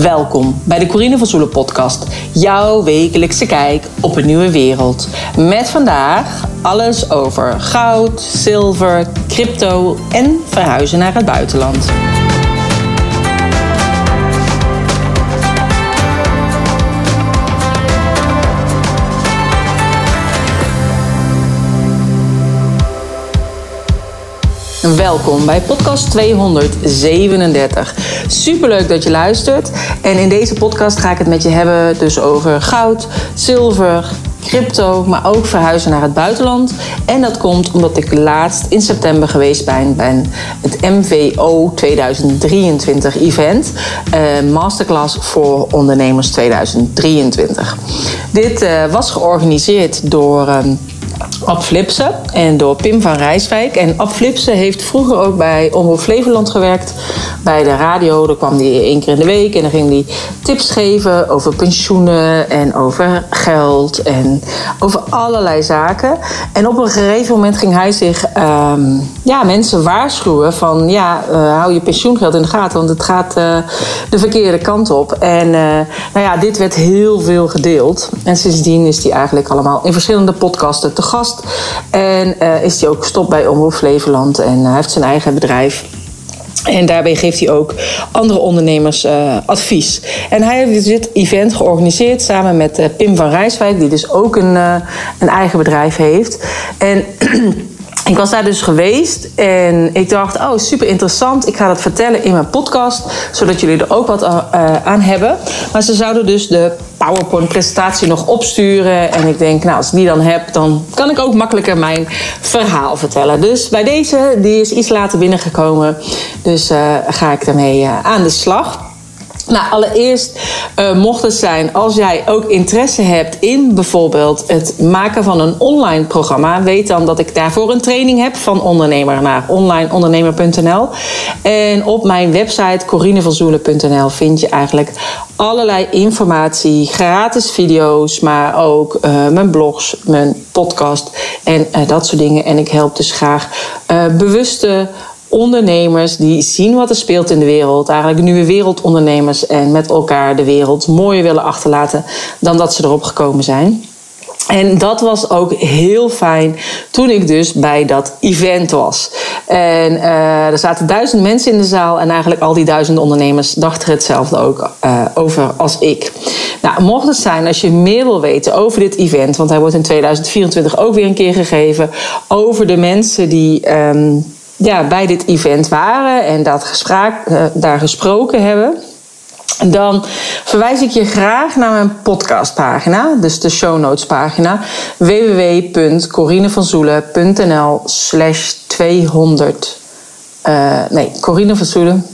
Welkom bij de Corine van Zoelen podcast. Jouw wekelijkse kijk op een nieuwe wereld. Met vandaag alles over goud, zilver, crypto en verhuizen naar het buitenland. Welkom bij podcast 237. Superleuk dat je luistert. En in deze podcast ga ik het met je hebben dus over goud, zilver, crypto, maar ook verhuizen naar het buitenland. En dat komt omdat ik laatst in september geweest ben bij het MVO 2023 event. Uh, Masterclass voor ondernemers 2023. Dit uh, was georganiseerd door... Uh, Ab Flipsen en door Pim van Rijswijk. En Ab Flipsen heeft vroeger ook bij Omroep Flevoland gewerkt. Bij de radio, daar kwam hij één keer in de week. En dan ging hij tips geven over pensioenen en over geld en over allerlei zaken. En op een gegeven moment ging hij zich um, ja, mensen waarschuwen van... ja, uh, hou je pensioengeld in de gaten, want het gaat uh, de verkeerde kant op. En uh, nou ja, dit werd heel veel gedeeld. En sindsdien is hij eigenlijk allemaal in verschillende podcasten te En uh, is hij ook gestopt bij Omroep Flevoland. En hij heeft zijn eigen bedrijf. En daarbij geeft hij ook andere ondernemers uh, advies. En hij heeft dit event georganiseerd samen met Pim van Rijswijk, die dus ook een, een eigen bedrijf heeft. En ik was daar dus geweest en ik dacht, oh super interessant. Ik ga dat vertellen in mijn podcast, zodat jullie er ook wat uh, aan hebben. Maar ze zouden dus de PowerPoint-presentatie nog opsturen. En ik denk, nou, als ik die dan heb, dan kan ik ook makkelijker mijn verhaal vertellen. Dus bij deze, die is iets later binnengekomen. Dus uh, ga ik daarmee aan de slag. Nou, allereerst uh, mocht het zijn als jij ook interesse hebt in bijvoorbeeld het maken van een online programma. Weet dan dat ik daarvoor een training heb van ondernemer naar onlineondernemer.nl. En op mijn website corinevanzoelen.nl vind je eigenlijk allerlei informatie, gratis video's, maar ook uh, mijn blogs, mijn podcast en uh, dat soort dingen. En ik help dus graag bewuste ondernemers die zien wat er speelt in de wereld. Eigenlijk nieuwe wereldondernemers en met elkaar de wereld mooier willen achterlaten dan dat ze erop gekomen zijn. En dat was ook heel fijn toen ik dus bij dat event was. En uh, er zaten duizend mensen in de zaal en eigenlijk al die duizend ondernemers dachten hetzelfde ook uh, over als ik. Nou, mocht het zijn als je meer wil weten over dit event, want hij wordt in 2024 ook weer een keer gegeven, over de mensen die. Um, ja, bij dit event waren en dat gespraak, uh, daar gesproken hebben. Dan verwijs ik je graag naar mijn podcastpagina, dus de show notes pagina www.corinevanzoelen.nl slash 200. Uh, nee, Corine van Zoelen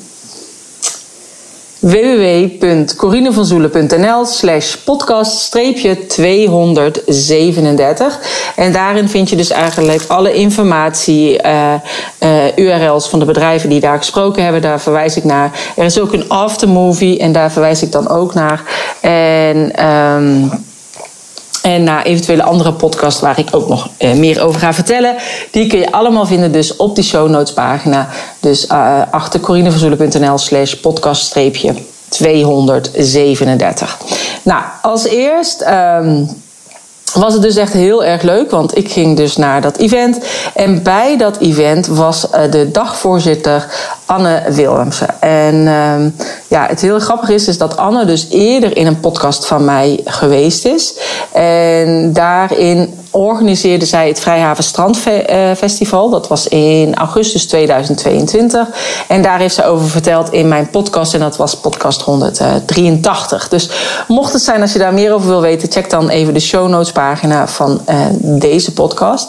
www.corinevanzoelen.nl slash podcast 237. En daarin vind je dus eigenlijk alle informatie, uh, uh, URL's van de bedrijven die daar gesproken hebben. Daar verwijs ik naar. Er is ook een aftermovie en daar verwijs ik dan ook naar. En... Um, en naar eventuele andere podcasts waar ik ook nog uh, meer over ga vertellen. Die kun je allemaal vinden dus op die show notes pagina. Dus uh, achter corineverzoelen.nl slash podcast 237. Nou, als eerst... Um, was het dus echt heel erg leuk, want ik ging dus naar dat event. En bij dat event was uh, de dagvoorzitter Anne Willemsen. En uh, ja, het heel grappige is, is dat Anne dus eerder in een podcast van mij geweest is. En daarin organiseerde zij het Vrijhaven Strandfestival. Dat was in augustus 2022. En daar heeft ze over verteld in mijn podcast. En dat was podcast 183. Dus mocht het zijn als je daar meer over wil weten, check dan even de show notes pagina van uh, deze podcast.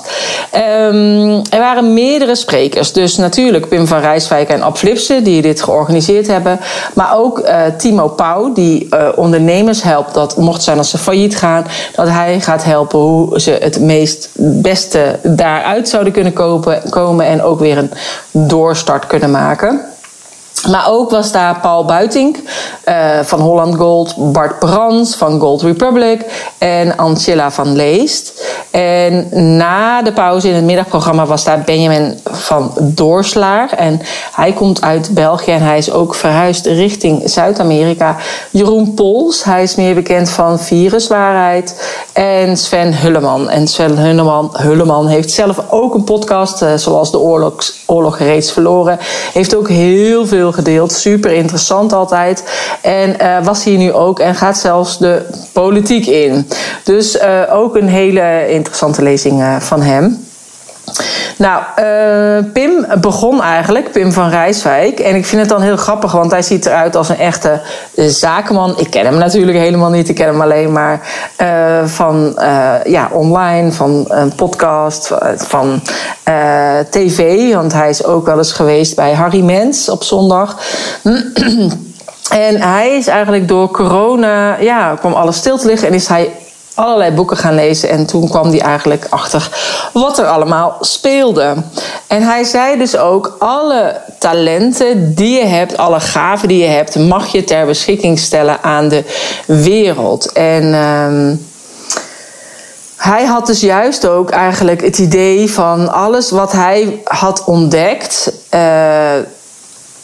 Um, er waren meerdere sprekers. Dus natuurlijk Pim van Rijswijk en Ab Flipsen, die dit georganiseerd hebben. Maar ook uh, Timo Pauw, die uh, ondernemers helpt. Dat mocht zijn als ze failliet gaan, dat hij gaat helpen hoe ze het meest beste daaruit zouden kunnen kopen, komen en ook weer een doorstart kunnen maken. Maar ook was daar Paul Buitink uh, van Holland Gold, Bart Brands van Gold Republic en Ancilla van Leest. En na de pauze in het middagprogramma was daar Benjamin van Doorslaar. En hij komt uit België en hij is ook verhuisd richting Zuid-Amerika. Jeroen Pols, hij is meer bekend van Viruswaarheid. En Sven Hulleman. En Sven Hulleman, Hulleman heeft zelf ook een podcast, uh, zoals De Oorlog, Oorlog Reeds Verloren. Heeft ook heel veel gedeeld. Super interessant altijd. En uh, was hier nu ook en gaat zelfs de politiek in. Dus uh, ook een hele interessante lezing van hem. Nou, uh, Pim begon eigenlijk, Pim van Rijswijk. En ik vind het dan heel grappig, want hij ziet eruit als een echte zakenman. Ik ken hem natuurlijk helemaal niet, ik ken hem alleen maar uh, van ja, online, van een podcast, van tv. Want hij is ook wel eens geweest bij Harry Mens op zondag. En hij is eigenlijk door corona, ja, kwam alles stil te liggen en is hij allerlei boeken gaan lezen. En toen kwam hij eigenlijk achter wat er allemaal speelde. En hij zei dus ook: alle talenten die je hebt, alle gaven die je hebt, mag je ter beschikking stellen aan de wereld. En. Uh, hij had dus juist ook eigenlijk het idee van alles wat hij had ontdekt. Uh,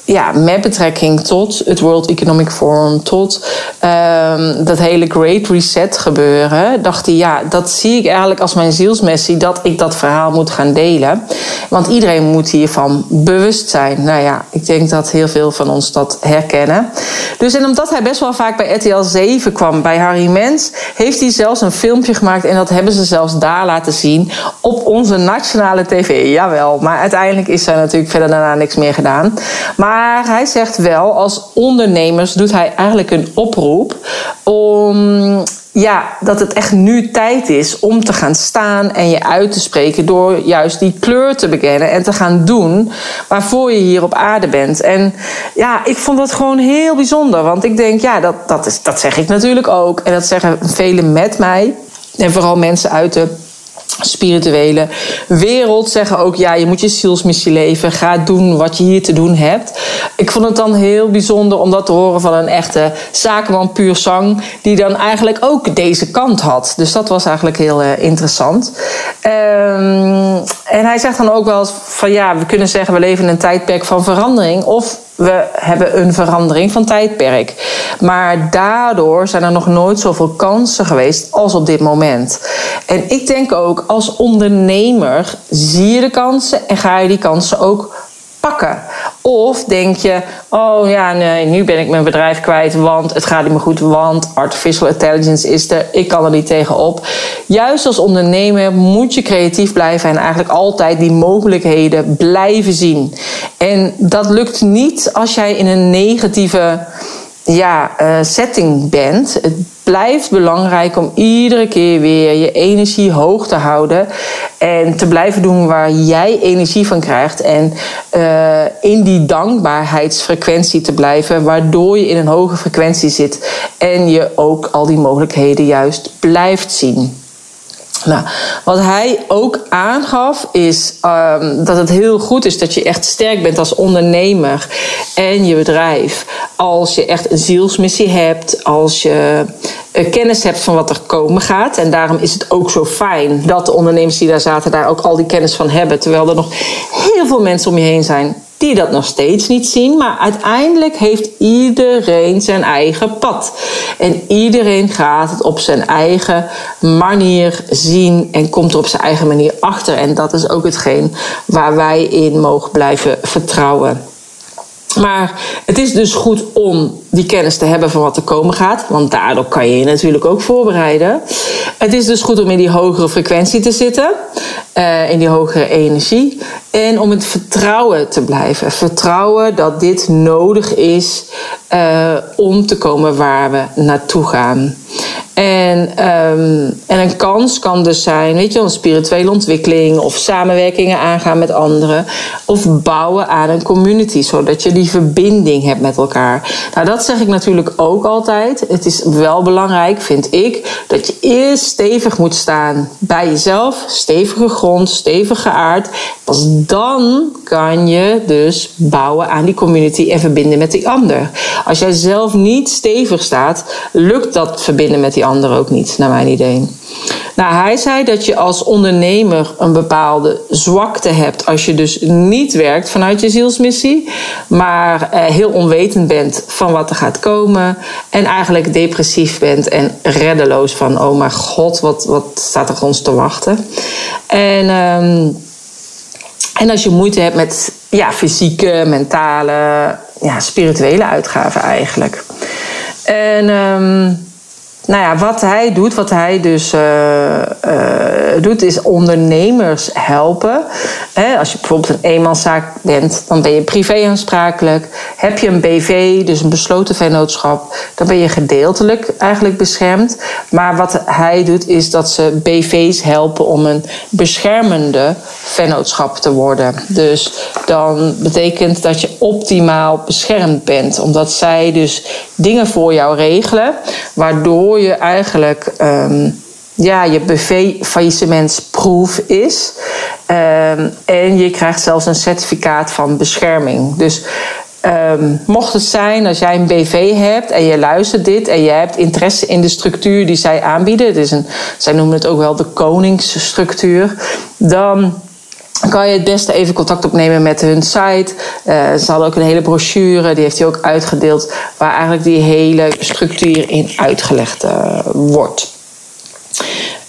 ja, met betrekking tot het World Economic Forum, tot um, dat hele Great Reset gebeuren, dacht hij, ja, dat zie ik eigenlijk als mijn zielsmissie, dat ik dat verhaal moet gaan delen. Want iedereen moet hiervan bewust zijn. Nou ja, ik denk dat heel veel van ons dat herkennen. Dus en omdat hij best wel vaak bij RTL 7 kwam, bij Harry Mens, heeft hij zelfs een filmpje gemaakt en dat hebben ze zelfs daar laten zien op onze nationale tv. Jawel, maar uiteindelijk is er natuurlijk verder daarna niks meer gedaan. Maar maar hij zegt wel, als ondernemers doet hij eigenlijk een oproep om ja, dat het echt nu tijd is om te gaan staan en je uit te spreken door juist die kleur te bekennen en te gaan doen waarvoor je hier op aarde bent. En ja, ik vond dat gewoon heel bijzonder, want ik denk, ja, dat, dat, is, dat zeg ik natuurlijk ook en dat zeggen velen met mij en vooral mensen uit de spirituele wereld zeggen ook: ja, je moet je zielsmissie leven. Ga doen wat je hier te doen hebt. Ik vond het dan heel bijzonder om dat te horen van een echte zakenman puur zang, die dan eigenlijk ook deze kant had. Dus dat was eigenlijk heel uh, interessant. Um, en hij zegt dan ook wel van ja, we kunnen zeggen we leven in een tijdperk van verandering. Of we hebben een verandering van tijdperk. Maar daardoor zijn er nog nooit zoveel kansen geweest als op dit moment. En ik denk ook als ondernemer zie je de kansen en ga je die kansen ook pakken. Of denk je, oh ja, nee, nu ben ik mijn bedrijf kwijt, want het gaat niet meer goed, want artificial intelligence is er, ik kan er niet tegenop. Juist als ondernemer moet je creatief blijven en eigenlijk altijd die mogelijkheden blijven zien. En dat lukt niet als jij in een negatieve ja, uh, setting bent. Het blijft belangrijk om iedere keer weer je energie hoog te houden. En te blijven doen waar jij energie van krijgt. En uh, in die dankbaarheidsfrequentie te blijven, waardoor je in een hoge frequentie zit. En je ook al die mogelijkheden juist blijft zien. Nou, wat hij ook aangaf is um, dat het heel goed is dat je echt sterk bent als ondernemer en je bedrijf. Als je echt een zielsmissie hebt, als je uh, kennis hebt van wat er komen gaat. En daarom is het ook zo fijn dat de ondernemers die daar zaten daar ook al die kennis van hebben. Terwijl er nog heel veel mensen om je heen zijn die dat nog steeds niet zien. Maar uiteindelijk heeft iedereen zijn eigen pad. En iedereen gaat het op zijn eigen manier zien en komt er op zijn eigen manier achter. En dat is ook hetgeen waar wij in mogen blijven vertrouwen. Maar het is dus goed om die kennis te hebben van wat er komen gaat. Want daardoor kan je je natuurlijk ook voorbereiden. Het is dus goed om in die hogere frequentie te zitten. Uh, in die hogere energie. En om het vertrouwen te blijven. Vertrouwen dat dit nodig is uh, om te komen waar we naartoe gaan. En, ehm, en een kans kan dus zijn, weet je, een spirituele ontwikkeling of samenwerkingen aangaan met anderen. Of bouwen aan een community, zodat je die verbinding hebt met elkaar. Nou, dat zeg ik natuurlijk ook altijd. Het is wel belangrijk, vind ik, dat je eerst stevig moet staan bij jezelf. Stevige grond, stevige aard. Pas dan kan je dus bouwen aan die community en verbinden met die ander. Als jij zelf niet stevig staat, lukt dat verbinden met die ander ook niet, naar mijn idee. Nou, hij zei dat je als ondernemer een bepaalde zwakte hebt als je dus niet werkt vanuit je zielsmissie, maar eh, heel onwetend bent van wat er gaat komen en eigenlijk depressief bent en reddeloos van, oh mijn god, wat, wat staat er ons te wachten? En, ehm, en als je moeite hebt met ja, fysieke, mentale, ja, spirituele uitgaven eigenlijk. En ehm, nou ja, wat hij doet, wat hij dus uh, uh, doet, is ondernemers helpen. als je bijvoorbeeld een eenmanszaak bent, dan ben je privé aansprakelijk. Heb je een BV, dus een besloten vennootschap, dan ben je gedeeltelijk eigenlijk beschermd. Maar wat hij doet, is dat ze BV's helpen om een beschermende vennootschap te worden. Dus dan betekent dat je optimaal beschermd bent, omdat zij dus dingen voor jou regelen, waardoor je eigenlijk um, ja, je BV-faillissementsproef is. Um, en je krijgt zelfs een certificaat van bescherming. Dus um, mocht het zijn als jij een BV hebt en je luistert dit en je hebt interesse in de structuur die zij aanbieden, het is een, zij noemen het ook wel de koningsstructuur, dan kan je het beste even contact opnemen met hun site. Uh, ze hadden ook een hele brochure, die heeft hij ook uitgedeeld, waar eigenlijk die hele structuur in uitgelegd uh, wordt.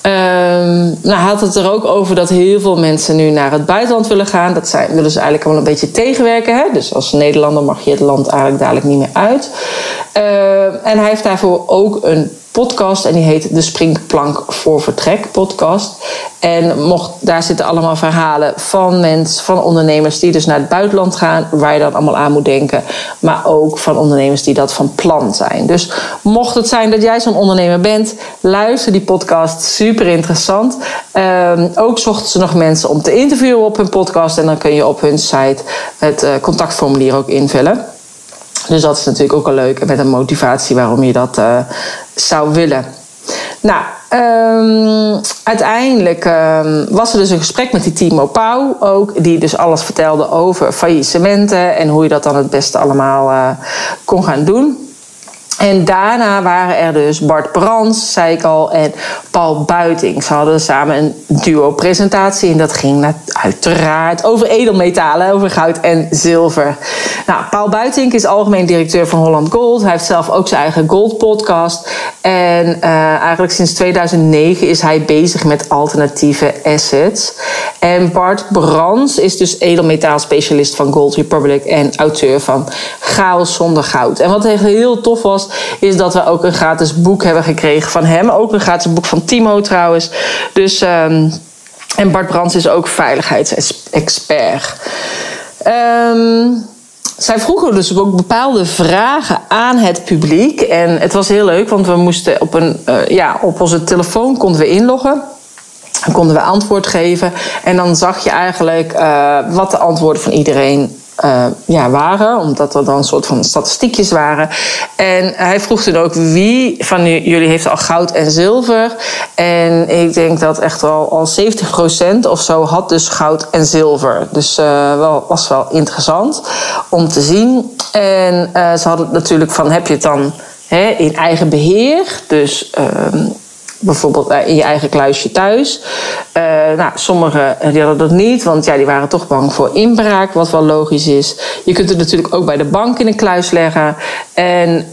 Um, nou had het er ook over dat heel veel mensen nu naar het buitenland willen gaan. Dat zijn, willen ze eigenlijk allemaal een beetje tegenwerken. Hè? Dus als Nederlander mag je het land eigenlijk dadelijk niet meer uit. Uh, en hij heeft daarvoor ook een podcast en die heet De Springplank voor Vertrek podcast. En mocht, daar zitten allemaal verhalen van mensen, van ondernemers die dus naar het buitenland gaan, waar je dan allemaal aan moet denken. Maar ook van ondernemers die dat van plan zijn. Dus mocht het zijn dat jij zo'n ondernemer bent, luister die podcast. Super interessant. Um, ook zochten ze nog mensen om te interviewen op hun podcast. En dan kun je op hun site het uh, contactformulier ook invullen. Dus dat is natuurlijk ook een leuke met een motivatie waarom je dat uh, zou willen. Nou, um, uiteindelijk um, was er dus een gesprek met die Timo Pauw ook, die dus alles vertelde over faillissementen en hoe je dat dan het beste allemaal uh, kon gaan doen. En daarna waren er dus Bart Brands, zei ik al, en Paul Buiting. Ze hadden samen een duo-presentatie en dat ging uiteraard over edelmetalen, over goud en zilver. Nou, Paul Buiting is algemeen directeur van Holland Gold. Hij heeft zelf ook zijn eigen Gold podcast. En uh, eigenlijk sinds 2009 is hij bezig met alternatieve assets. En Bart Brands is dus edelmetaalspecialist van Gold Republic en auteur van Chaos zonder goud. En wat heel tof was, is dat we ook een gratis boek hebben gekregen van hem. Ook een gratis boek van Timo trouwens. Dus, um, en Bart Brands is ook veiligheidsexpert. Um, zij vroegen dus ook bepaalde vragen aan het publiek. En het was heel leuk, want we moesten op, een, uh, ja, op onze telefoon konden we inloggen. Dan konden we antwoord geven. En dan zag je eigenlijk uh, wat de antwoorden van iedereen uh, ja, waren, omdat er dan een soort van statistiekjes waren. En hij vroeg toen ook wie van jullie heeft al goud en zilver. En ik denk dat echt wel al 70% of zo had dus goud en zilver. Dus uh, wel, was wel interessant om te zien. En uh, ze hadden natuurlijk van heb je het dan hè, in eigen beheer. Dus ehm, bijvoorbeeld in je eigen kluisje thuis. Uh, nou, sommigen die hadden dat niet, want ja, die waren toch bang voor inbraak, wat wel logisch is. Je kunt het natuurlijk ook bij de bank in een kluis leggen. En,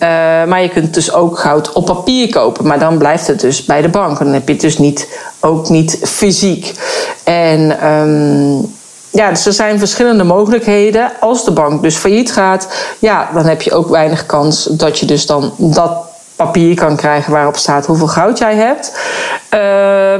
maar je kunt dus ook goud op papier kopen, maar dan blijft het dus bij de bank. Dan heb je het dus niet, ook niet fysiek. En um, ja, dus er zijn verschillende mogelijkheden. Als de bank dus failliet gaat, ja, dan heb je ook weinig kans dat je dus dan dat papier kan krijgen waarop staat hoeveel goud jij hebt. Uh,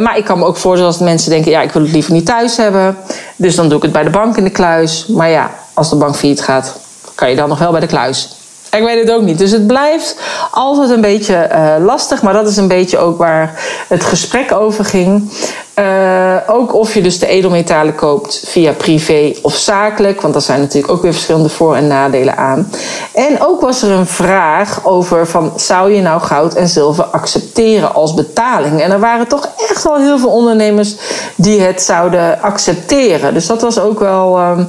maar ik kan me ook voorstellen als mensen denken: ja, ik wil het liever niet thuis hebben. Dus dan doe ik het bij de bank in de kluis. Maar ja, als de bank failliet gaat, kan je dan nog wel bij de kluis. Ik weet het ook niet. Dus het blijft altijd een beetje uh, lastig. Maar dat is een beetje ook waar het gesprek over ging. Uh, ook of je dus de edelmetalen koopt via privé of zakelijk. Want daar zijn natuurlijk ook weer verschillende voor- en nadelen aan. En ook was er een vraag over van... zou je nou goud en zilver accepteren als betaling? En er waren toch echt wel heel veel ondernemers die het zouden accepteren. Dus dat was ook wel... Uh,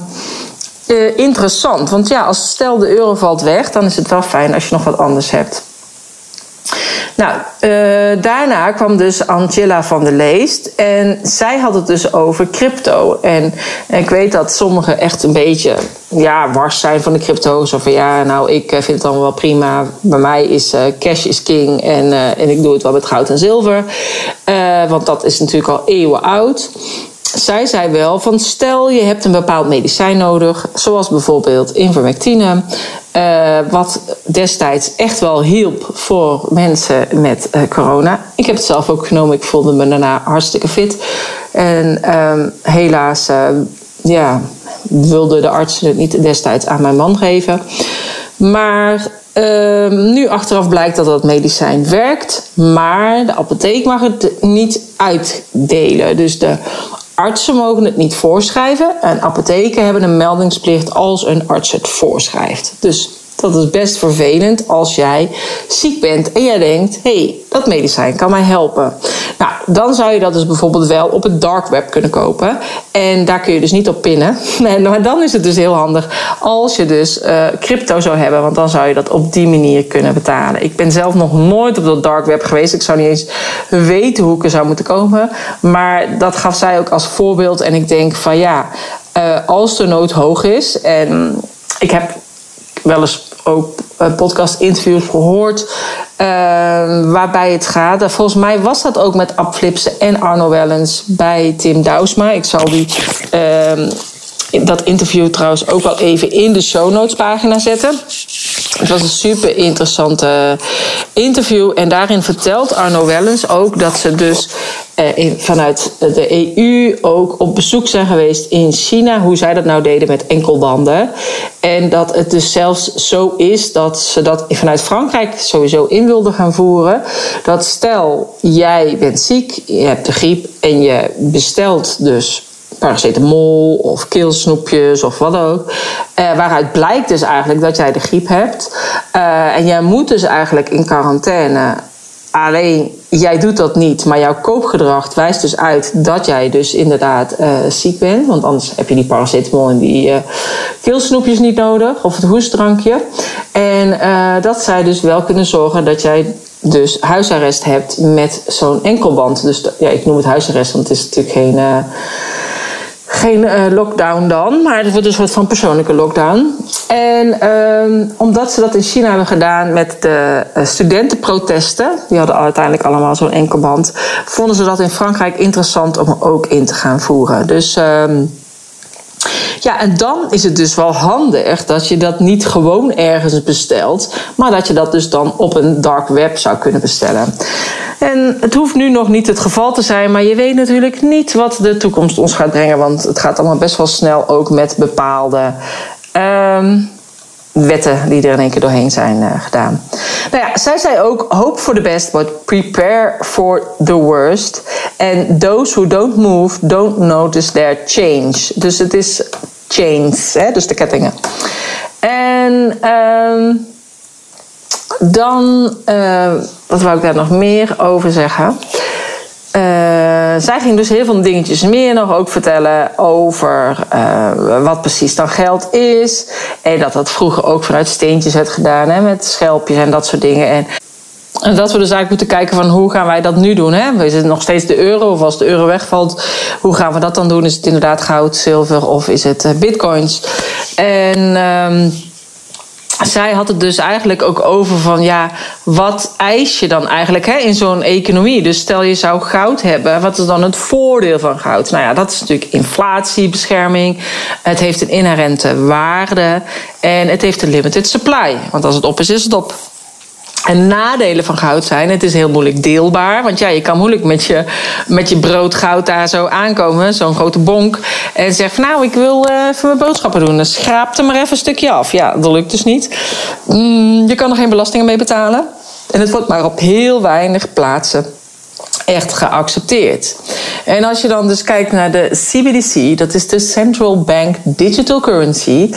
uh, interessant. Want ja, als stel de euro valt weg, dan is het wel fijn als je nog wat anders hebt. Nou, uh, daarna kwam dus Angela van der Leest. En zij had het dus over crypto. En, ik weet dat sommigen echt een beetje ja, wars zijn van de crypto. Zo van ja, nou, ik vind het allemaal wel prima. Bij mij is cash is king. En, en ik doe het wel met goud en zilver. want dat is natuurlijk al eeuwen oud zij zei wel van stel je hebt een bepaald medicijn nodig, zoals bijvoorbeeld invermectine, uh, wat destijds echt wel hielp voor mensen met uh, corona. Ik heb het zelf ook genomen, ik voelde me daarna hartstikke fit. En uh, helaas, uh, ja, wilde de artsen het niet destijds aan mijn man geven. Maar ehm, nu achteraf blijkt dat dat medicijn werkt, maar de apotheek mag het niet uitdelen. Dus de Artsen mogen het niet voorschrijven en apotheken hebben een meldingsplicht als een arts het voorschrijft. Dus dat is best vervelend als jij ziek bent en jij denkt: hé, hey, dat medicijn kan mij helpen. Nou, dan zou je dat dus bijvoorbeeld wel op het dark web kunnen kopen. En daar kun je dus niet op pinnen. maar dan is het dus heel handig als je dus uh, crypto zou hebben, want dan zou je dat op die manier kunnen betalen. Ik ben zelf nog nooit op dat dark web geweest. Ik zou niet eens weten hoe ik er zou moeten komen. Maar dat gaf zij ook als voorbeeld. En ik denk van ja, uh, als de nood hoog is en ik heb wel eens ook podcast-interviews gehoord. Uh, waarbij het gaat. Volgens mij was dat ook met Ab Flipsen en Arno Wellens bij Tim Douwsma. Ik zal die, uh, dat interview trouwens ook wel even in de show notes pagina zetten. Het was een super interessante interview. En daarin vertelt Arno Wellens ook dat ze dus eh, vanuit de EU ook op bezoek zijn geweest in China. Hoe zij dat nou deden met enkelbanden. En dat het dus zelfs zo is dat ze dat vanuit Frankrijk sowieso in wilden gaan voeren. Dat stel jij bent ziek, je hebt de griep en je bestelt dus paracetamol of keelsnoepjes of wat ook. Uh, waaruit blijkt dus eigenlijk dat jij de griep hebt. Uh, en jij moet dus eigenlijk in quarantaine. Alleen jij doet dat niet, maar jouw koopgedrag wijst dus uit dat jij dus inderdaad uh, ziek bent. Want anders heb je die paracetamol en die keelsnoepjes niet nodig, of het hoestdrankje. En dat zij dus wel kunnen zorgen dat jij dus huisarrest hebt met zo'n enkelband. Dus ja, ik noem het huisarrest, want het is natuurlijk geen geen uh, lockdown dan, maar het wordt een soort van persoonlijke lockdown. En uh, omdat ze dat in China hebben gedaan met de uh, studentenprotesten, die hadden uiteindelijk allemaal zo'n enkelband, vonden ze dat in Frankrijk interessant om ook in te gaan voeren. Dus. Uh, ja, en dan is het dus wel handig dat je dat niet gewoon ergens bestelt, maar dat je dat dus dan op een dark web zou kunnen bestellen. En het hoeft nu nog niet het geval te zijn, maar je weet natuurlijk niet wat de toekomst ons gaat brengen, want het gaat allemaal best wel snel ook met bepaalde. Um, wetten die er in één keer doorheen zijn uh, gedaan. Nou ja, zij zei ook: hope for the best, but prepare for the worst. And those who don't move don't notice their change. Dus het is chains, hè, dus de kettingen. En um, dan, uh, wat wou ik daar nog meer over zeggen? Uh, zij ging dus heel veel dingetjes meer nog ook vertellen over uh, wat precies dan geld is. En dat dat vroeger ook vanuit steentjes werd gedaan, hè, met schelpjes en dat soort dingen. En, dat we dus eigenlijk moeten kijken van hoe gaan wij dat nu doen. Hè? Is het nog steeds de euro of als de euro wegvalt, hoe gaan we dat dan doen? Is het inderdaad goud, zilver of is het bitcoins? En... Um, zij had het dus eigenlijk ook over van ja, wat eis je dan eigenlijk hè, in zo'n economie? Dus stel je zou goud hebben, wat is dan het voordeel van goud? Nou ja, dat is natuurlijk inflatiebescherming. Het heeft een inherente waarde en het heeft een limited supply. Want als het op is, is het op. En nadelen van goud zijn, het is heel moeilijk deelbaar. Want ja, je kan moeilijk met je, met je brood goud daar zo aankomen, zo'n grote bonk. En zeggen nou, ik wil uh, even mijn boodschappen doen. Dan schraap er maar even een stukje af. Ja, dat lukt dus niet. Mm, je kan er geen belastingen mee betalen. En het wordt maar op heel weinig plaatsen echt geaccepteerd. En als je dan dus kijkt naar de CBDC, dat is de Central Bank Digital Currency,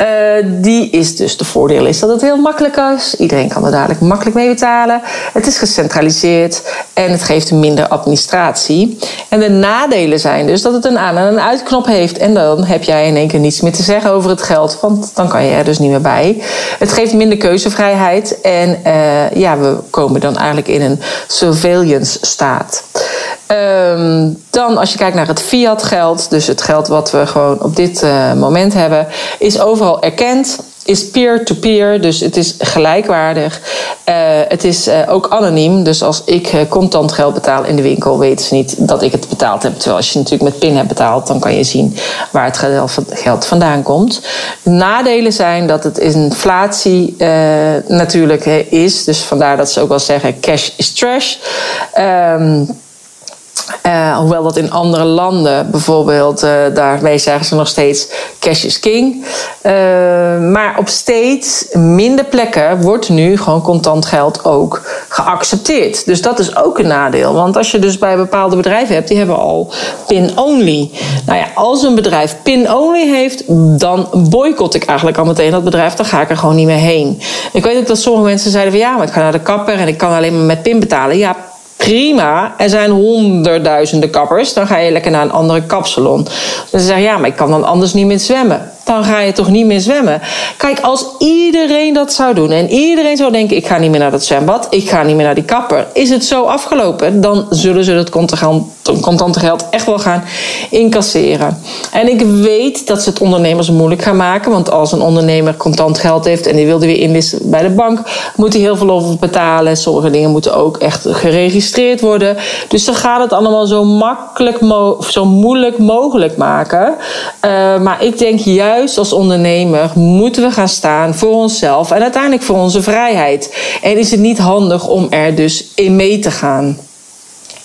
uh, die is dus de voordeel is dat het heel makkelijk is. Iedereen kan er dadelijk makkelijk mee betalen. Het is gecentraliseerd en het geeft minder administratie. En de nadelen zijn dus dat het een aan- en een uitknop heeft. En dan heb jij in één keer niets meer te zeggen over het geld, want dan kan je er dus niet meer bij. Het geeft minder keuzevrijheid en uh, ja, we komen dan eigenlijk in een surveillance staat. Um, dan als je kijkt naar het fiat geld, dus het geld wat we gewoon op dit uh, moment hebben, is overal erkend. Is peer-to-peer, dus het is gelijkwaardig. Uh, het is uh, ook anoniem, dus als ik contant geld betaal in de winkel, weten ze niet dat ik het betaald heb. Terwijl als je natuurlijk met PIN hebt betaald, dan kan je zien waar het geld vandaan komt. Nadelen zijn dat het inflatie natuurlijk is, dus vandaar dat ze ook wel zeggen cash is trash. Um, uh, hoewel dat in andere landen bijvoorbeeld, uh, daarmee zeggen ze nog steeds cash is king. Uh, maar op steeds minder plekken wordt nu gewoon contant geld ook geaccepteerd. Dus dat is ook een nadeel. Want als je dus bij bepaalde bedrijven hebt, die hebben al pin-only. Nou ja, als een bedrijf pin-only heeft, dan boycott ik eigenlijk al meteen dat bedrijf. Dan ga ik er gewoon niet meer heen. Ik weet ook dat sommige mensen zeiden van ja, maar ik ga naar de kapper en ik kan alleen maar met pin betalen. Ja, prima. Er zijn honderdduizenden kappers. Dan ga je lekker naar een andere kapsalon. Dus ze zeggen, ja, maar ik kan dan anders niet meer zwemmen. Dan ga je toch niet meer zwemmen. Kijk, als iedereen dat zou doen en iedereen zou denken: ik ga niet meer naar dat zwembad, ik ga niet meer naar die kapper, is het zo afgelopen, dan zullen ze het contante geld echt wel gaan incasseren. En ik weet dat ze het ondernemers moeilijk gaan maken, want als een ondernemer contant geld heeft en die wil er weer inlisten bij de bank, moet hij heel veel over betalen. Sommige dingen moeten ook echt geregistreerd worden. Dus ze gaan het allemaal zo makkelijk, zo moeilijk mogelijk maken. Uh, maar ik denk juist juist als ondernemer moeten we gaan staan voor onszelf en uiteindelijk voor onze vrijheid. En is het niet handig om er dus in mee te gaan.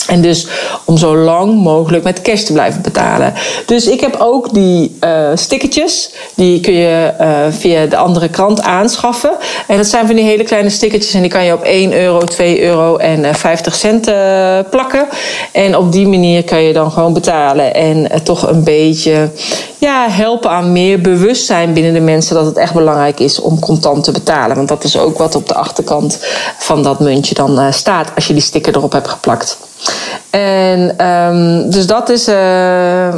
En dus om zo lang mogelijk met cash te blijven betalen. Dus ik heb ook die uh, stickertjes. Die kun je uh, via de andere krant aanschaffen. En dat zijn van die hele kleine stickertjes. En die kan je op 1 euro, 2 euro en uh, 50 cent plakken. En op die manier kan je dan gewoon betalen. En toch een beetje ja, helpen aan meer bewustzijn binnen de mensen. Dat het echt belangrijk is om contant te betalen. Want dat is ook wat op de achterkant van dat muntje dan staat. Als je die sticker erop hebt geplakt. En um, dus dat is, uh,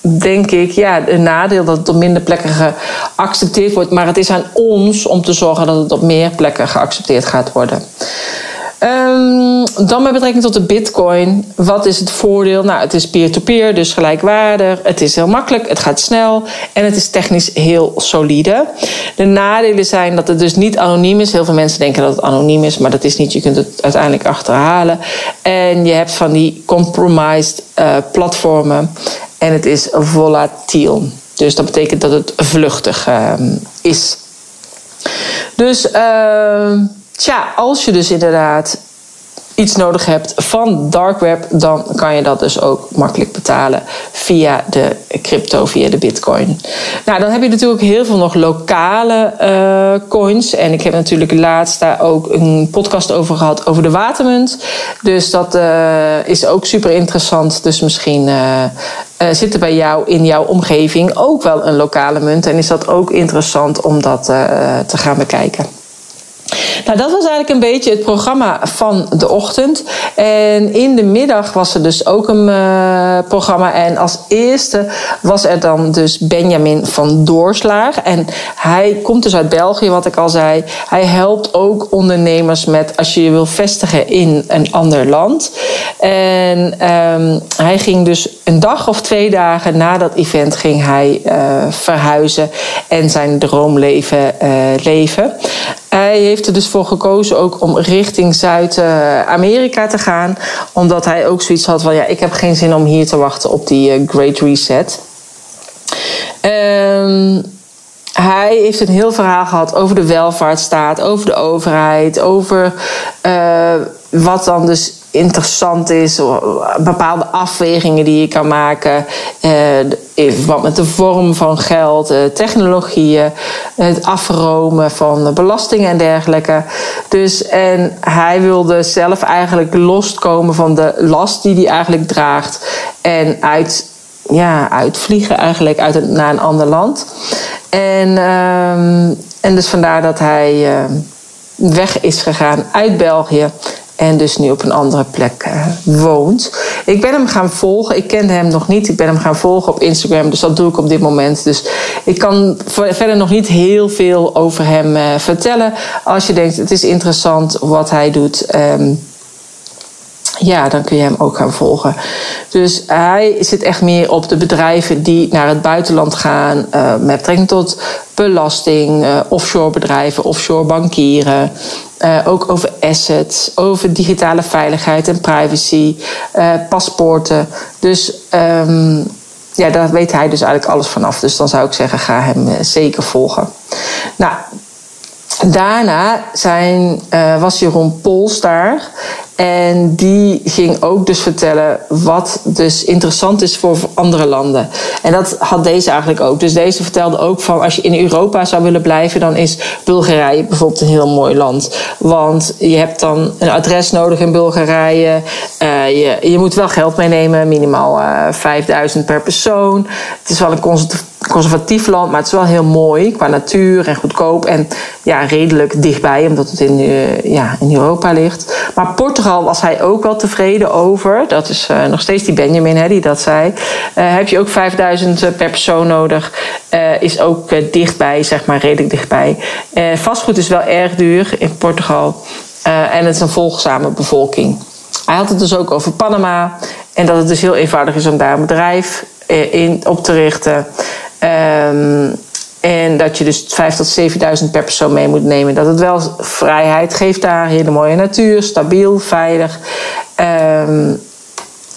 denk ik, ja, een nadeel dat het op minder plekken geaccepteerd wordt. Maar het is aan ons om te zorgen dat het op meer plekken geaccepteerd gaat worden. Um, dan met betrekking tot de bitcoin. Wat is het voordeel? Nou, het is peer-to-peer, dus gelijkwaardig. Het is heel makkelijk, het gaat snel en het is technisch heel solide. De nadelen zijn dat het dus niet anoniem is. Heel veel mensen denken dat het anoniem is, maar dat is niet. Je kunt het uiteindelijk achterhalen. En je hebt van die compromised uh, platformen en het is volatiel. Dus dat betekent dat het vluchtig uh, is. Dus... Uh, Tja, als je dus inderdaad iets nodig hebt van dark web, dan kan je dat dus ook makkelijk betalen via de crypto, via de bitcoin. Nou, dan heb je natuurlijk heel veel nog lokale uh, coins. En ik heb natuurlijk laatst daar ook een podcast over gehad over de watermunt. Dus dat uh, is ook super interessant. Dus misschien uh, zit er bij jou in jouw omgeving ook wel een lokale munt. En is dat ook interessant om dat te gaan bekijken. Nou, dat was eigenlijk een beetje het programma van de ochtend. En in de middag was er dus ook een uh, programma. En als eerste was er dan dus Benjamin van Doorslaag. En hij komt dus uit België, wat ik al zei. Hij helpt ook ondernemers met als je je wil vestigen in een ander land. En um, hij ging dus een dag of twee dagen na dat event ging hij uh, verhuizen en zijn droomleven uh, leven. Hij heeft er dus voor gekozen ook om richting Zuid-Amerika te gaan. Omdat hij ook zoiets had van ja, ik heb geen zin om hier te wachten op die Great Reset. Um, hij heeft een heel verhaal gehad over de welvaartsstaat, over de overheid, over uh, wat dan dus interessant is, bepaalde afwegingen die je kan maken, uh, wat met de vorm van geld, uh, technologieën, het afromen van belastingen en dergelijke. Dus en hij wilde zelf eigenlijk loskomen van de last die hij eigenlijk draagt en uit, ja, uitvliegen eigenlijk uit naar een ander land. En, um, en dus vandaar dat hij uh, weg is gegaan uit België. En dus nu op een andere plek uh, woont. Ik ben hem gaan volgen. Ik kende hem nog niet. Ik ben hem gaan volgen op Instagram. Dus dat doe ik op dit moment. Dus ik kan verder nog niet heel veel over hem uh, vertellen. Als je denkt, het is interessant wat hij doet. Um, ja, dan kun je hem ook gaan volgen. Dus hij zit echt meer op de bedrijven die naar het buitenland gaan uh, met betrekking tot belasting, uh, offshore bedrijven, offshore bankieren. Uh, ook over assets, over digitale veiligheid en privacy, paspoorten. Dus um, ja, daar weet hij dus eigenlijk alles vanaf. Dus dan zou ik zeggen, ga hem zeker volgen. Nou, Daarna zijn, uh, was Jeroen Pols daar. En die ging ook dus vertellen wat dus interessant is voor andere landen. En dat had deze eigenlijk ook. Dus deze vertelde ook van als je in Europa zou willen blijven, dan is Bulgarije bijvoorbeeld een heel mooi land. Want je hebt dan een adres nodig in Bulgarije. Uh, je, je moet wel geld meenemen, minimaal uh, eh, 5000 per persoon. Het is wel een conservatief land, maar het is wel heel mooi qua natuur en goedkoop. En ja, redelijk dichtbij, omdat het in, uh, ja, in Europa ligt. Maar Portugal was hij ook wel tevreden over. Dat is uh, nog steeds die Benjamin hè, die dat zei. Uh, heb je ook 5000 eh, per persoon nodig. Is ook dichtbij, zeg maar, redelijk dichtbij. vastgoed is wel erg duur in Portugal. en het is een volgzame bevolking. Hij had het dus ook over Panama. En dat het dus heel eenvoudig is om daar een bedrijf in op te richten. Um, en dat je dus 5.000 tot 7.000 per persoon mee moet nemen. Dat het wel vrijheid geeft daar. Hele mooie natuur, stabiel, veilig. Um,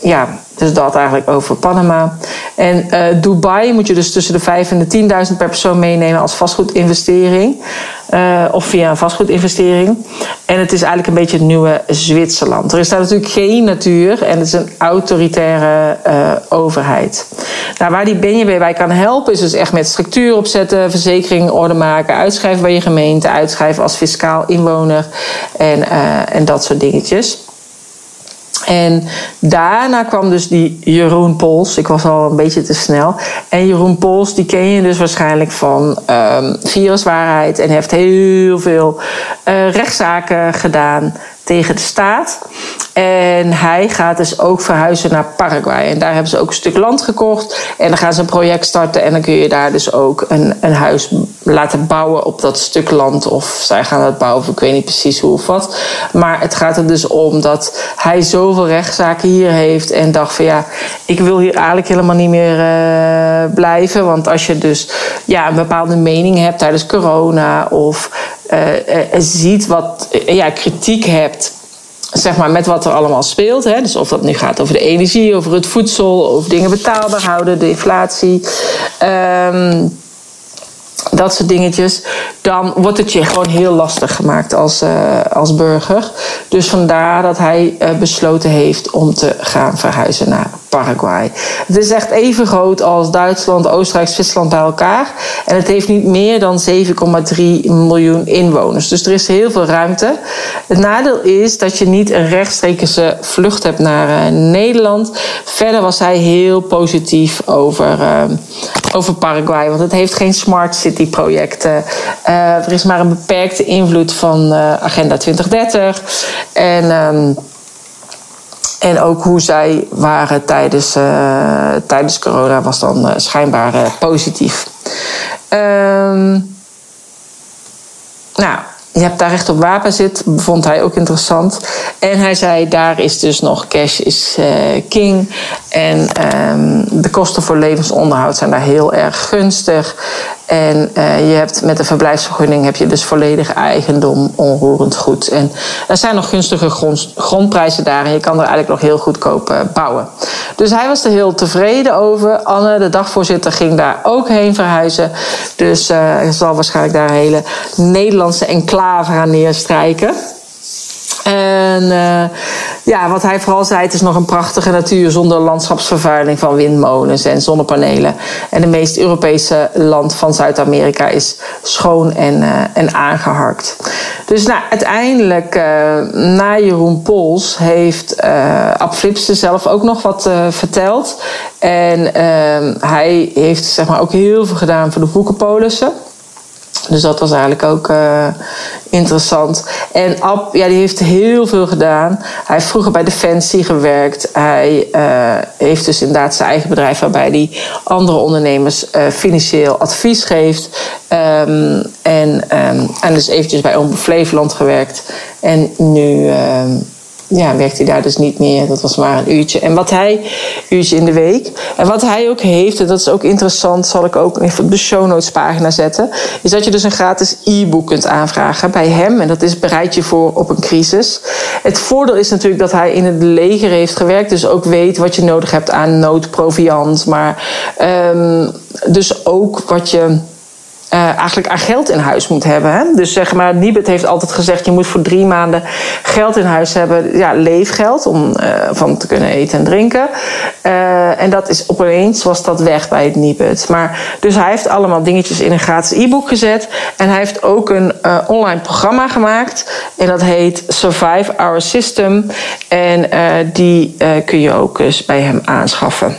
ja, dus dat eigenlijk over Panama. En uh, Dubai moet je dus tussen de 5 en de 10.000 per persoon meenemen als vastgoedinvestering. Uh, of via een vastgoedinvestering. En het is eigenlijk een beetje het nieuwe Zwitserland. Er is daar natuurlijk geen natuur en het is een autoritaire uh, overheid. Nou, waar die BNB bij kan helpen is dus echt met structuur opzetten, verzekering orde maken, uitschrijven bij je gemeente, uitschrijven als fiscaal inwoner en, en dat soort dingetjes. En daarna kwam dus die Jeroen Pols. Ik was al een beetje te snel. En Jeroen Pols, die ken je dus waarschijnlijk van um, viruswaarheid. En heeft heel veel uh, rechtszaken gedaan tegen de staat. En hij gaat dus ook verhuizen naar Paraguay. En daar hebben ze ook een stuk land gekocht. En dan gaan ze een project starten. En dan kun je daar dus ook een, een huis laten bouwen op dat stuk land. Of zij gaan het bouwen, ik weet niet precies hoe of wat. Maar het gaat er dus om dat hij zoveel rechtszaken hier heeft. En dacht van ja, ik wil hier eigenlijk helemaal niet meer uh, blijven. Want als je dus ja, een bepaalde mening hebt tijdens corona. Of uh, uh, ziet wat ja, kritiek hebt zeg maar, met wat er allemaal speelt. Hè. Dus of dat nu gaat over de energie, over het voedsel, over dingen betaalbaar houden, de inflatie. Um, dat soort dingetjes, dan wordt het je gewoon heel lastig gemaakt als, uh, als burger. Dus vandaar dat hij uh, besloten heeft om te gaan verhuizen naar Paraguay. Het is echt even groot als Duitsland, Oostenrijk, Zwitserland bij elkaar. En het heeft niet meer dan 7,3 miljoen inwoners. Dus er is heel veel ruimte. Het nadeel is dat je niet een rechtstreekse vlucht hebt naar uh, Nederland. Verder was hij heel positief over, over Paraguay. Want het heeft geen smart city projecten. Uh, er is maar een beperkte invloed van Agenda 2030. En... Um, en ook hoe zij waren tijdens, uh, tijdens corona was dan schijnbaar positief. Um, nou, je hebt daar recht op wapenzit, vond hij ook interessant. En hij zei, daar is dus nog cash is king. En um, de kosten voor levensonderhoud zijn daar heel erg gunstig. En je hebt met een verblijfsvergunning heb je dus volledig eigendom, onroerend goed. En er zijn nog gunstige grond, grondprijzen daar en je kan er eigenlijk nog heel goedkoop bouwen. Dus hij was er heel tevreden over. Anne, de dagvoorzitter, ging daar ook heen verhuizen. Dus uh, zal waarschijnlijk daar een hele Nederlandse enclave gaan neerstrijken. En uh, ja, wat hij vooral zei, het is nog een prachtige natuur zonder landschapsvervuiling van windmolens en zonnepanelen. En het meest Europese land van Zuid-Amerika is schoon en, uh, en aangeharkt. Dus nou, uiteindelijk, uh, na Jeroen Pols, heeft Ab Flipsen zelf ook nog wat verteld. En ehm, hij heeft zeg maar, ook heel veel gedaan voor de boekenpolissen. Dus dat was eigenlijk ook uh, interessant. En Ab, ja, die heeft heel veel gedaan. Hij heeft vroeger bij Defensie gewerkt. Hij uh, heeft dus inderdaad zijn eigen bedrijf waarbij hij andere ondernemers uh, financieel advies geeft. Um, en, um, en dus eventjes bij Omroep Flevoland gewerkt. En nu um, ja, werkt hij daar dus niet meer. Dat was maar een uurtje. En wat hij, uurtje in de week. En wat hij ook heeft, en dat is ook interessant, zal ik ook even op de show notes pagina zetten. Is dat je dus een gratis e-book kunt aanvragen bij hem. En dat is bereid je voor op een crisis. Het voordeel is natuurlijk dat hij in het leger heeft gewerkt. Dus ook weet wat je nodig hebt aan noodproviant. Maar um, dus ook wat je uh, eigenlijk aan geld in huis moet hebben. Hè? Dus zeg maar, Nibet heeft altijd gezegd: je moet voor drie maanden geld in huis hebben. Ja, leefgeld om uh, van te kunnen eten en drinken. Uh, en dat is opeens was dat weg bij het Nibet. Maar dus hij heeft allemaal dingetjes in een gratis e-book gezet. En hij heeft ook een online programma gemaakt. En dat heet Survive Our System. En die kun je ook eens bij hem aanschaffen.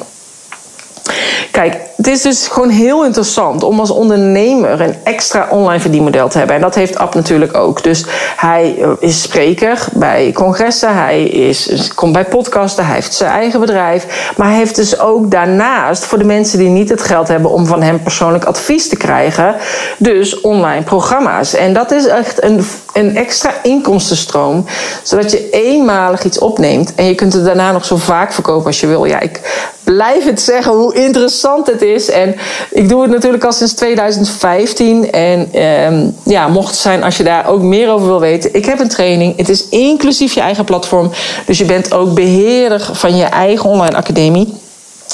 Kijk, het is dus gewoon heel interessant om als ondernemer een extra online verdienmodel te hebben. En dat heeft App natuurlijk ook. Dus hij eh, is spreker bij congressen, hij is, komt bij podcasten, hij heeft zijn eigen bedrijf. Maar hij heeft dus ook daarnaast, voor de mensen die niet het geld hebben om van hem persoonlijk advies te krijgen, dus online programma's. En dat is echt een, een extra inkomstenstroom, zodat je eenmalig iets opneemt en je kunt het daarna nog zo vaak verkopen als je wil. Ja, ik blijf het zeggen hoe interessant het is. En ik doe het natuurlijk al sinds 2015. En ehm, ja, mocht het zijn als je daar ook meer over wil weten. Ik heb een training. Het is inclusief je eigen platform. Dus je bent ook beheerder van je eigen online academie.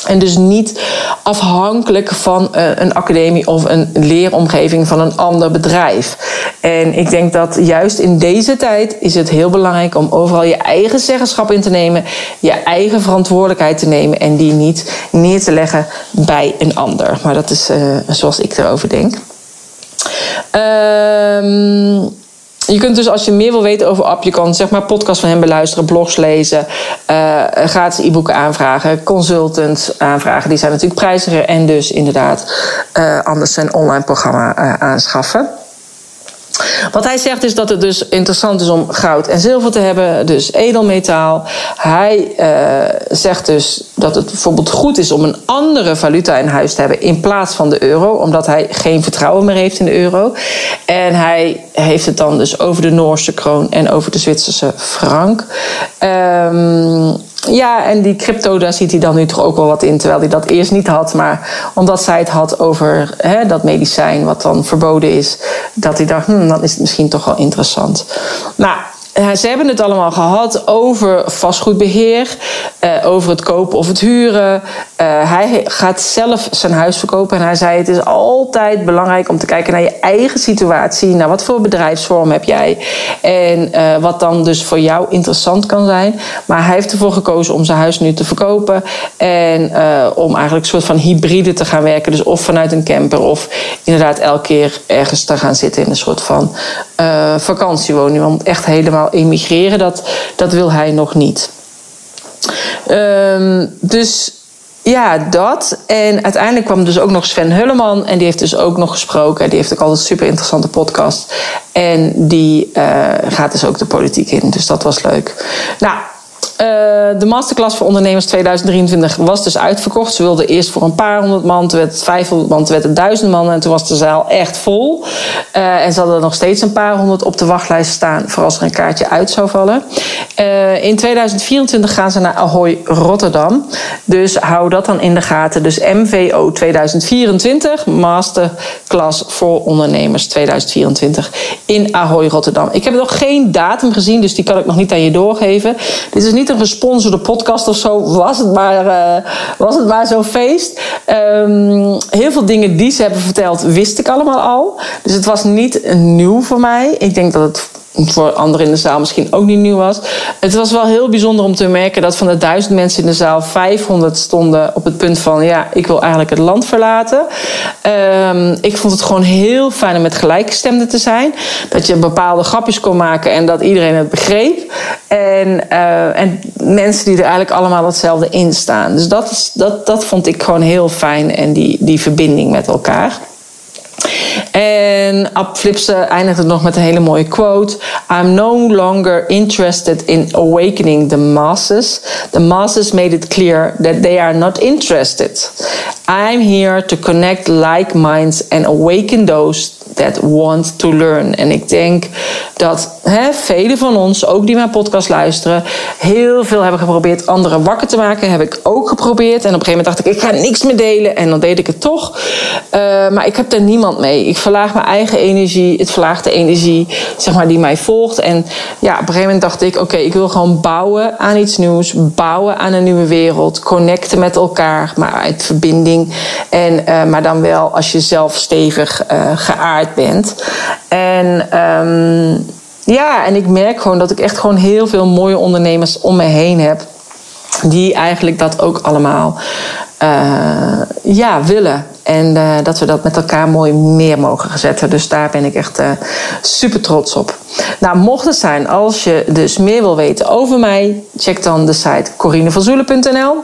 En dus niet afhankelijk van eh, een academie of een leeromgeving van een ander bedrijf. En ik denk dat juist in deze tijd is het heel belangrijk om overal je eigen zeggenschap in te nemen, je eigen verantwoordelijkheid te nemen en die niet neer te leggen bij een ander. Maar dat is uh, zoals ik erover denk. Ehm. Je kunt dus als je meer wil weten over App, je kan zeg maar podcasts van hem beluisteren, blogs lezen, uh, gratis e-boeken aanvragen, consultants aanvragen. Die zijn natuurlijk prijziger en dus inderdaad uh, anders een online programma aanschaffen. Wat hij zegt is dat het dus interessant is om goud en zilver te hebben, dus edelmetaal. Hij uh, zegt dus dat het bijvoorbeeld goed is om een andere valuta in huis te hebben in plaats van de euro, omdat hij geen vertrouwen meer heeft in de euro. En hij heeft het dan dus over de Noorse kroon en over de Zwitserse frank. Um, ja, en die crypto, daar ziet hij dan nu toch ook wel wat in. Terwijl hij dat eerst niet had. Maar omdat zij het had over hè, dat medicijn wat dan verboden is. Dat hij dacht, hm, dan is het misschien toch wel interessant. Nou, ze hebben het allemaal gehad over vastgoedbeheer, uh, over het kopen of het huren. Uh, hij gaat zelf zijn huis verkopen en hij zei: Het is altijd belangrijk om te kijken naar je eigen situatie. Naar wat voor bedrijfsvorm heb jij en wat dan dus voor jou interessant kan zijn. Maar hij heeft ervoor gekozen om zijn huis nu te verkopen en om eigenlijk een soort van hybride te gaan werken. Dus of vanuit een camper of inderdaad elke keer ergens te gaan zitten in een soort van vakantiewoning. Want echt helemaal emigreren, dat, dat wil hij nog niet. Um, dus ja, dat. En uiteindelijk kwam dus ook nog Sven Hulleman. En die heeft dus ook nog gesproken. Die heeft ook altijd een super interessante podcast. En die uh, gaat dus ook de politiek in. Dus dat was leuk. Nou, de masterclass voor ondernemers 2023 was dus uitverkocht. Ze wilden eerst voor een paar honderd man, toen werd het 500 man, toen werd het duizend man en toen was de zaal echt vol. Uh, en ze hadden nog steeds een paar honderd op de wachtlijst staan voor als er een kaartje uit zou vallen. Uh, in 2024 gaan ze naar Ahoy Rotterdam. Dus hou dat dan in de gaten. Dus MVO 2024, Masterclass voor ondernemers 2024 in Ahoy Rotterdam. Ik heb nog geen datum gezien, dus die kan ik nog niet aan je doorgeven. Dit is niet een gesponsorde podcast of zo. Was het maar, uh, was het maar zo'n feest. Um, heel veel dingen die ze hebben verteld, wist ik allemaal al. Dus het was niet nieuw voor mij. Ik denk dat het voor anderen in de zaal misschien ook niet nieuw was. Het was wel heel bijzonder om te merken dat van de duizend mensen in de zaal 500 stonden op het punt van ja, ik wil eigenlijk het land verlaten. Um, ik vond het gewoon heel fijn om met gelijkgestemden te zijn. Dat je bepaalde grapjes kon maken en dat iedereen het begreep. En, uh, en mensen die er eigenlijk allemaal hetzelfde in staan. Dus dat, is, dat, dat vond ik gewoon heel fijn en die, die verbinding met elkaar. En Ab Flipse eindigt het nog met een hele mooie quote. I'm no longer interested in awakening the masses. The masses made it clear that they are not interested. I'm here to connect like minds and awaken those that want to learn. En ik denk dat hè, velen van ons, ook die mijn podcast luisteren, heel veel hebben geprobeerd anderen wakker te maken. Heb ik ook geprobeerd. En op een gegeven moment dacht ik, ik ga niks meer delen. En dan deed ik het toch. Uh, maar ik heb er niemand mee. Ik verlaag mijn eigen energie. Het verlaagt de energie zeg maar, die mij volgt. En ja, op een gegeven moment dacht ik, oké, ik wil gewoon bouwen aan iets nieuws. Bouwen aan een nieuwe wereld. Connecten met elkaar, maar uit verbinding. En, uh, maar dan wel als je zelf stevig uh, geaard bent. En um, ja, en ik merk gewoon dat ik echt gewoon heel veel mooie ondernemers om me heen heb. Die eigenlijk dat ook allemaal uh, ja, willen. En uh, dat we dat met elkaar mooi meer mogen zetten. Dus daar ben ik echt uh, super trots op. Nou, mocht het zijn, als je dus meer wil weten over mij, check dan de site corinevanzoelen.nl.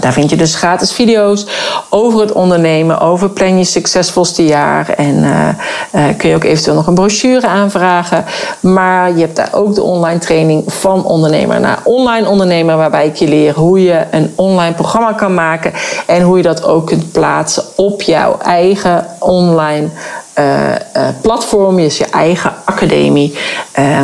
Daar vind je dus gratis video's over het ondernemen, over plan je succesvolste jaar. En uh, uh, kun je ook eventueel nog een brochure aanvragen. Maar je hebt daar ook de online training van ondernemer naar online ondernemer, waarbij ik je leer hoe je een online programma kan maken en hoe je dat ook kunt plaatsen op jouw eigen online uh, platform, is je eigen academie,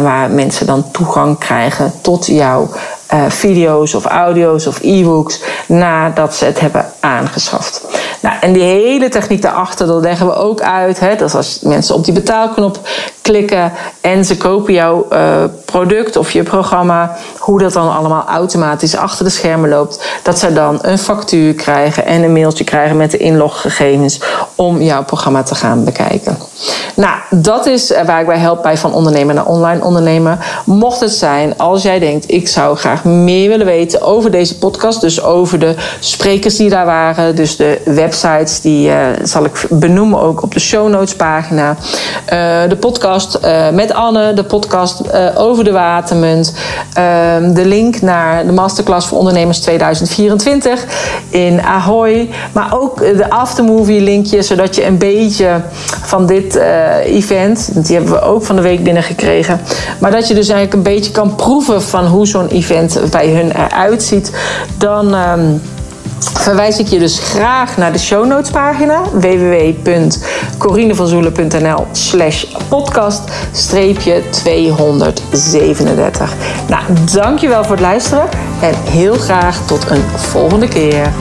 waar mensen dan toegang krijgen tot jouw uh, video's of audio's of e-books nadat ze het hebben aangeschaft. Nou, en die hele techniek daarachter, dat leggen we ook uit. Hè? Dat als mensen op die betaalknop klikken en ze kopen jouw uh, product of je programma, hoe dat dan allemaal automatisch achter de schermen loopt. Dat ze dan een factuur krijgen en een mailtje krijgen met de inloggegevens om jouw programma te gaan bekijken. Nou, dat is waar ik bij help bij van ondernemer naar online ondernemer. Mocht het zijn, als jij denkt, ik zou graag meer willen weten over deze podcast, dus over de sprekers die daar waren, dus de websites, die uh, zal ik benoemen ook op de show notes pagina. Uh, de podcast uh, met Anne, de podcast over de Watermunt, ehm, de link naar de masterclass voor ondernemers 2024 in Ahoy, maar ook de aftermovie linkje, zodat je een beetje van dit event, die hebben we ook van de week binnengekregen, maar dat je dus eigenlijk een beetje kan proeven van hoe zo'n event bij hun eruit ziet, dan. Um, verwijs ik je dus graag naar de show notes pagina www.corinevanzoelen.nl slash podcast streepje 237. Nou, dankjewel voor het luisteren en heel graag tot een volgende keer.